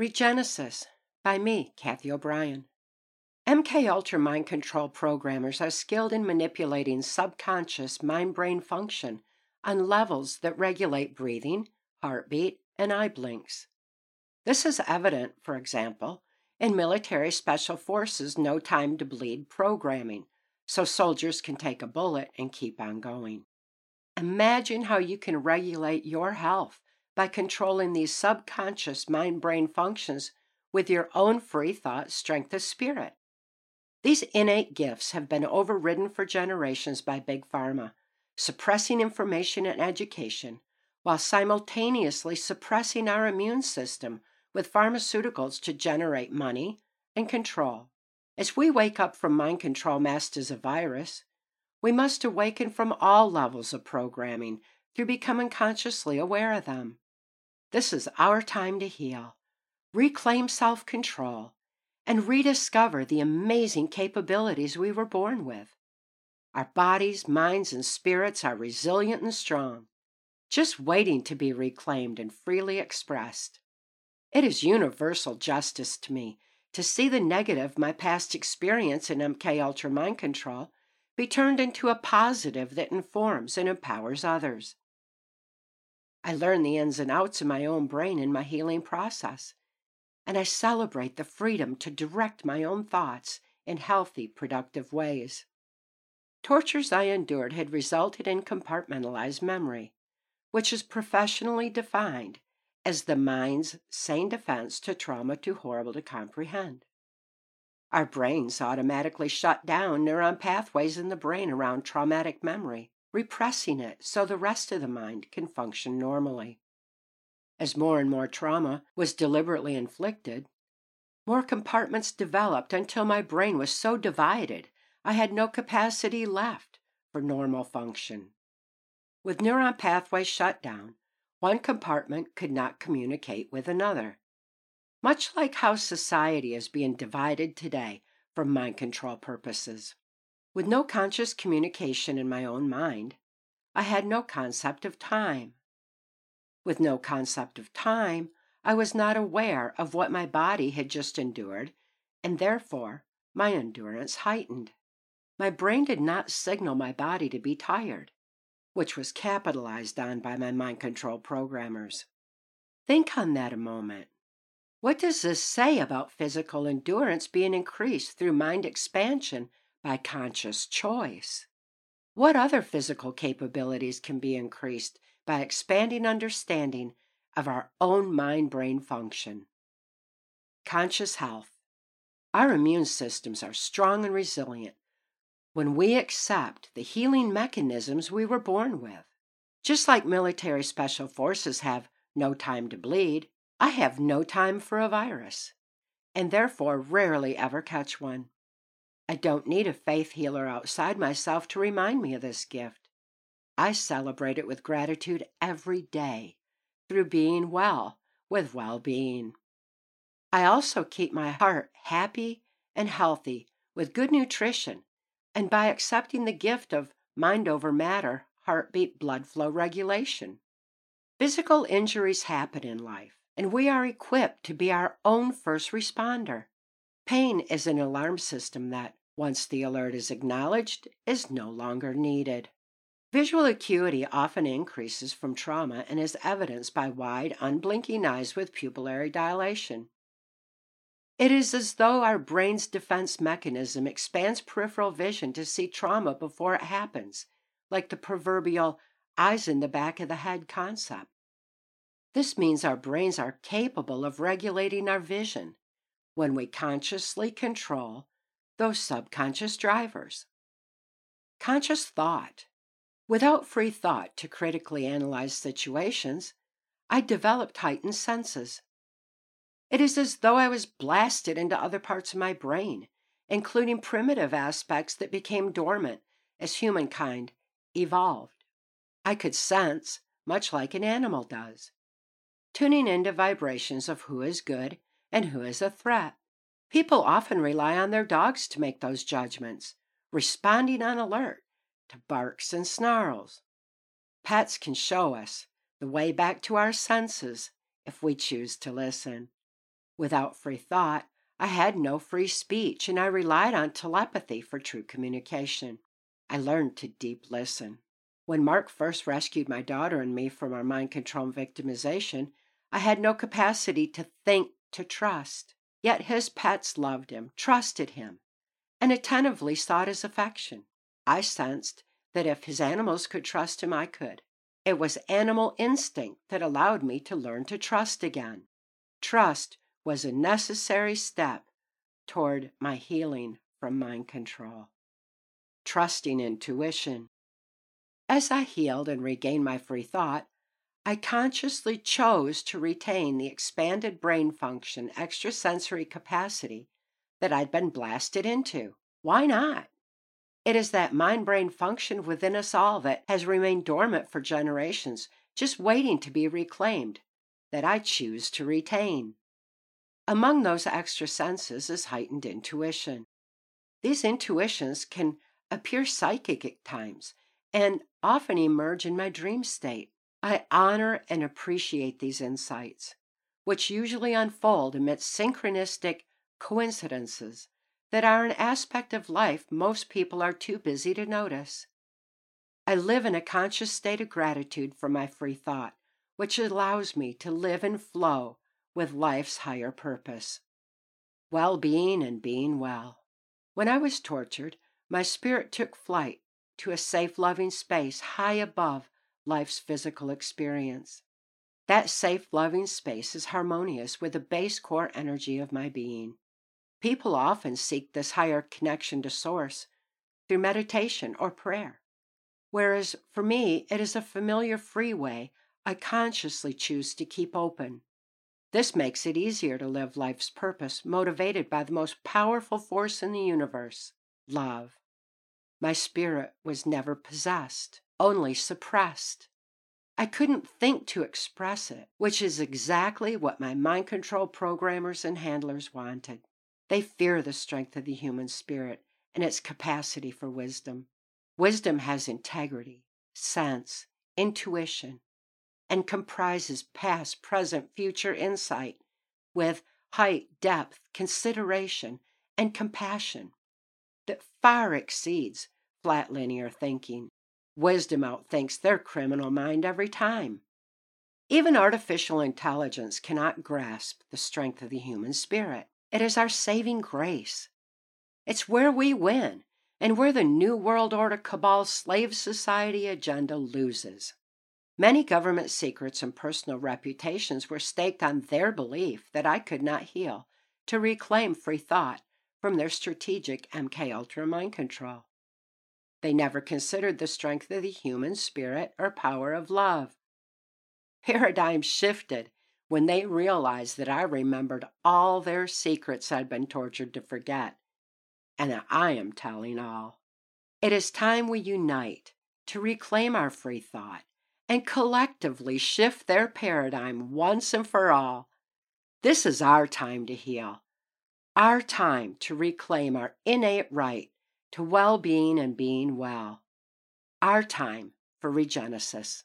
Regenesis by me, Cathy O'Brien. MK Ultra mind control programmers are skilled in manipulating subconscious mind brain function on levels that regulate breathing, heartbeat, and eye blinks. This is evident, for example, in military special forces no time to bleed programming, so soldiers can take a bullet and keep on going. Imagine how you can regulate your health by controlling these subconscious mind brain functions with your own free thought strength of spirit. These innate gifts have been overridden for generations by Big Pharma, suppressing information and education while simultaneously suppressing our immune system with pharmaceuticals to generate money and control. As we wake up from mind control masked as a virus, we must awaken from all levels of programming through becoming consciously aware of them. This is our time to heal, reclaim self control, and rediscover the amazing capabilities we were born with. Our bodies, minds, and spirits are resilient and strong, just waiting to be reclaimed and freely expressed. It is universal justice to me to see the negative my past experience in MK Ultra Mind Control be turned into a positive that informs and empowers others. I learn the ins and outs of my own brain in my healing process, and I celebrate the freedom to direct my own thoughts in healthy, productive ways. Tortures I endured had resulted in compartmentalized memory, which is professionally defined as the mind's sane defense to trauma too horrible to comprehend. Our brains automatically shut down neuron pathways in the brain around traumatic memory repressing it so the rest of the mind can function normally. As more and more trauma was deliberately inflicted, more compartments developed until my brain was so divided I had no capacity left for normal function. With neuron pathways shut down, one compartment could not communicate with another. Much like how society is being divided today for mind control purposes. With no conscious communication in my own mind, I had no concept of time. With no concept of time, I was not aware of what my body had just endured, and therefore my endurance heightened. My brain did not signal my body to be tired, which was capitalized on by my mind control programmers. Think on that a moment. What does this say about physical endurance being increased through mind expansion by conscious choice. What other physical capabilities can be increased by expanding understanding of our own mind brain function? Conscious health. Our immune systems are strong and resilient when we accept the healing mechanisms we were born with. Just like military special forces have no time to bleed, I have no time for a virus, and therefore rarely ever catch one. I don't need a faith healer outside myself to remind me of this gift. I celebrate it with gratitude every day through being well with well being. I also keep my heart happy and healthy with good nutrition and by accepting the gift of mind over matter, heartbeat, blood flow regulation. Physical injuries happen in life, and we are equipped to be our own first responder. Pain is an alarm system that, once the alert is acknowledged, is no longer needed. Visual acuity often increases from trauma and is evidenced by wide, unblinking eyes with pupillary dilation. It is as though our brain's defense mechanism expands peripheral vision to see trauma before it happens, like the proverbial eyes in the back of the head concept. This means our brains are capable of regulating our vision when we consciously control those subconscious drivers. Conscious thought. Without free thought to critically analyze situations, I developed heightened senses. It is as though I was blasted into other parts of my brain, including primitive aspects that became dormant as humankind evolved. I could sense, much like an animal does, tuning into vibrations of who is good and who is a threat. People often rely on their dogs to make those judgments, responding on alert to barks and snarls. Pets can show us the way back to our senses if we choose to listen. Without free thought, I had no free speech, and I relied on telepathy for true communication. I learned to deep listen. When Mark first rescued my daughter and me from our mind control victimization, I had no capacity to think, to trust. Yet his pets loved him, trusted him, and attentively sought his affection. I sensed that if his animals could trust him, I could. It was animal instinct that allowed me to learn to trust again. Trust was a necessary step toward my healing from mind control. Trusting intuition. As I healed and regained my free thought, I consciously chose to retain the expanded brain function, extrasensory capacity that I'd been blasted into. Why not? It is that mind brain function within us all that has remained dormant for generations, just waiting to be reclaimed, that I choose to retain. Among those extra senses is heightened intuition. These intuitions can appear psychic at times and often emerge in my dream state. I honor and appreciate these insights, which usually unfold amidst synchronistic coincidences that are an aspect of life most people are too busy to notice. I live in a conscious state of gratitude for my free thought, which allows me to live and flow with life's higher purpose. Well being and being well. When I was tortured, my spirit took flight to a safe, loving space high above life's physical experience. That safe, loving space is harmonious with the base core energy of my being. People often seek this higher connection to Source through meditation or prayer, whereas for me, it is a familiar freeway I consciously choose to keep open. This makes it easier to live life's purpose, motivated by the most powerful force in the universe love. My spirit was never possessed only suppressed. I couldn't think to express it, which is exactly what my mind control programmers and handlers wanted. They fear the strength of the human spirit and its capacity for wisdom. Wisdom has integrity, sense, intuition, and comprises past, present, future insight with height, depth, consideration, and compassion that far exceeds flat linear thinking. Wisdom outthinks their criminal mind every time. Even artificial intelligence cannot grasp the strength of the human spirit. It is our saving grace. It's where we win and where the New World Order cabal slave society agenda loses. Many government secrets and personal reputations were staked on their belief that I could not heal to reclaim free thought from their strategic MK Ultra mind control. They never considered the strength of the human spirit or power of love. Paradigms shifted when they realized that I remembered all their secrets I'd been tortured to forget, and that I am telling all. It is time we unite to reclaim our free thought and collectively shift their paradigm once and for all. This is our time to heal, our time to reclaim our innate right to well being and being well. Our time for regenesis.